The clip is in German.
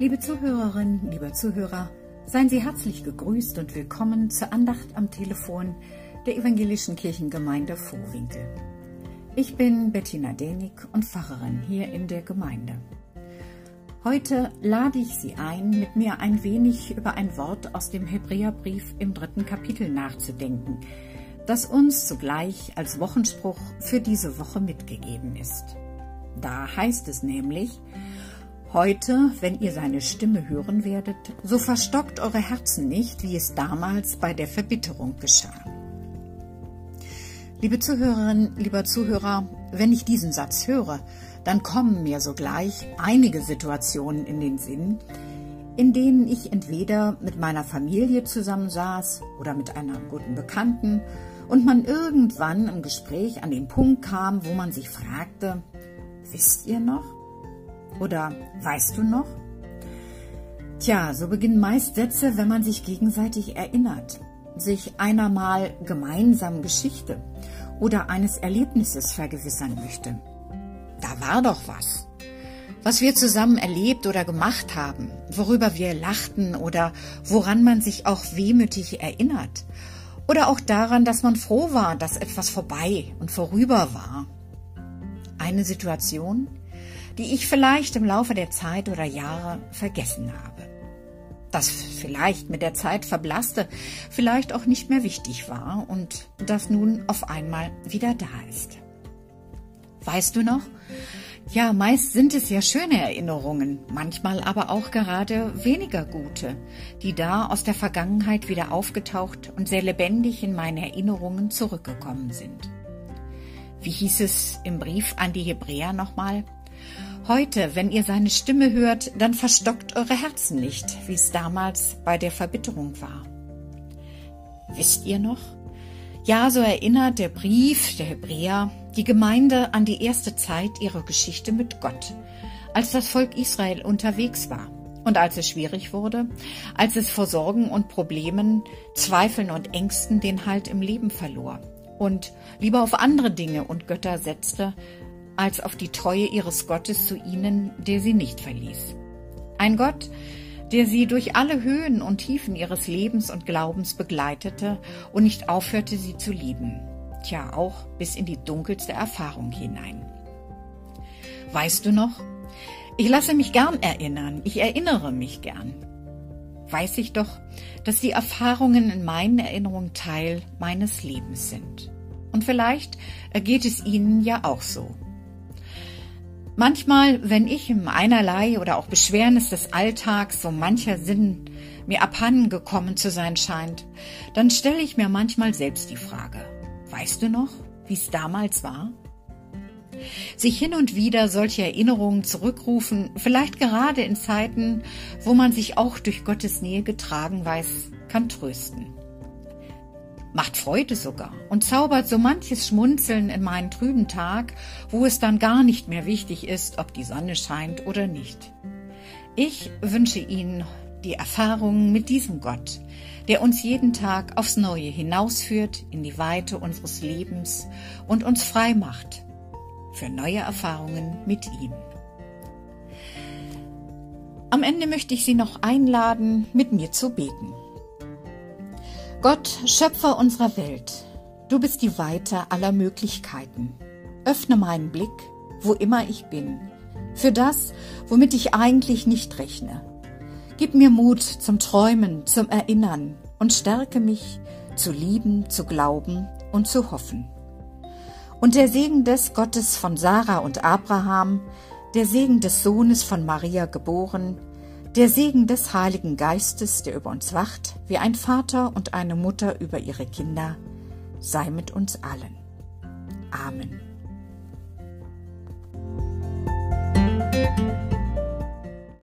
Liebe Zuhörerinnen, lieber Zuhörer, seien Sie herzlich gegrüßt und willkommen zur Andacht am Telefon der Evangelischen Kirchengemeinde Vorwinkel. Ich bin Bettina Denig und Pfarrerin hier in der Gemeinde. Heute lade ich Sie ein, mit mir ein wenig über ein Wort aus dem Hebräerbrief im dritten Kapitel nachzudenken, das uns zugleich als Wochenspruch für diese Woche mitgegeben ist. Da heißt es nämlich, Heute, wenn ihr seine Stimme hören werdet, so verstockt eure Herzen nicht, wie es damals bei der Verbitterung geschah. Liebe Zuhörerinnen, lieber Zuhörer, wenn ich diesen Satz höre, dann kommen mir sogleich einige Situationen in den Sinn, in denen ich entweder mit meiner Familie zusammensaß oder mit einer guten Bekannten und man irgendwann im Gespräch an den Punkt kam, wo man sich fragte, wisst ihr noch? Oder weißt du noch? Tja, so beginnen meist Sätze, wenn man sich gegenseitig erinnert, sich einer mal gemeinsam Geschichte oder eines Erlebnisses vergewissern möchte. Da war doch was. Was wir zusammen erlebt oder gemacht haben, worüber wir lachten oder woran man sich auch wehmütig erinnert. Oder auch daran, dass man froh war, dass etwas vorbei und vorüber war. Eine Situation, die ich vielleicht im Laufe der Zeit oder Jahre vergessen habe. Das vielleicht mit der Zeit verblasste, vielleicht auch nicht mehr wichtig war und das nun auf einmal wieder da ist. Weißt du noch? Ja, meist sind es ja schöne Erinnerungen, manchmal aber auch gerade weniger gute, die da aus der Vergangenheit wieder aufgetaucht und sehr lebendig in meine Erinnerungen zurückgekommen sind. Wie hieß es im Brief an die Hebräer nochmal? Heute, wenn ihr seine Stimme hört, dann verstockt eure Herzen nicht, wie es damals bei der Verbitterung war. Wisst ihr noch? Ja, so erinnert der Brief der Hebräer die Gemeinde an die erste Zeit ihrer Geschichte mit Gott, als das Volk Israel unterwegs war und als es schwierig wurde, als es vor Sorgen und Problemen, Zweifeln und Ängsten den Halt im Leben verlor und lieber auf andere Dinge und Götter setzte, als auf die Treue ihres Gottes zu ihnen, der sie nicht verließ. Ein Gott, der sie durch alle Höhen und Tiefen ihres Lebens und Glaubens begleitete und nicht aufhörte, sie zu lieben. Tja, auch bis in die dunkelste Erfahrung hinein. Weißt du noch? Ich lasse mich gern erinnern, ich erinnere mich gern. Weiß ich doch, dass die Erfahrungen in meinen Erinnerungen Teil meines Lebens sind. Und vielleicht geht es Ihnen ja auch so. Manchmal, wenn ich im Einerlei oder auch Beschwernis des Alltags so mancher Sinn mir abhanden gekommen zu sein scheint, dann stelle ich mir manchmal selbst die Frage, weißt du noch, wie es damals war? Sich hin und wieder solche Erinnerungen zurückrufen, vielleicht gerade in Zeiten, wo man sich auch durch Gottes Nähe getragen weiß, kann trösten macht Freude sogar und zaubert so manches Schmunzeln in meinen trüben Tag, wo es dann gar nicht mehr wichtig ist, ob die Sonne scheint oder nicht. Ich wünsche Ihnen die Erfahrungen mit diesem Gott, der uns jeden Tag aufs Neue hinausführt in die Weite unseres Lebens und uns frei macht für neue Erfahrungen mit ihm. Am Ende möchte ich Sie noch einladen, mit mir zu beten. Gott, Schöpfer unserer Welt, du bist die Weite aller Möglichkeiten. Öffne meinen Blick, wo immer ich bin, für das, womit ich eigentlich nicht rechne. Gib mir Mut zum Träumen, zum Erinnern und stärke mich, zu lieben, zu glauben und zu hoffen. Und der Segen des Gottes von Sarah und Abraham, der Segen des Sohnes von Maria geboren, der Segen des Heiligen Geistes, der über uns wacht, wie ein Vater und eine Mutter über ihre Kinder, sei mit uns allen. Amen.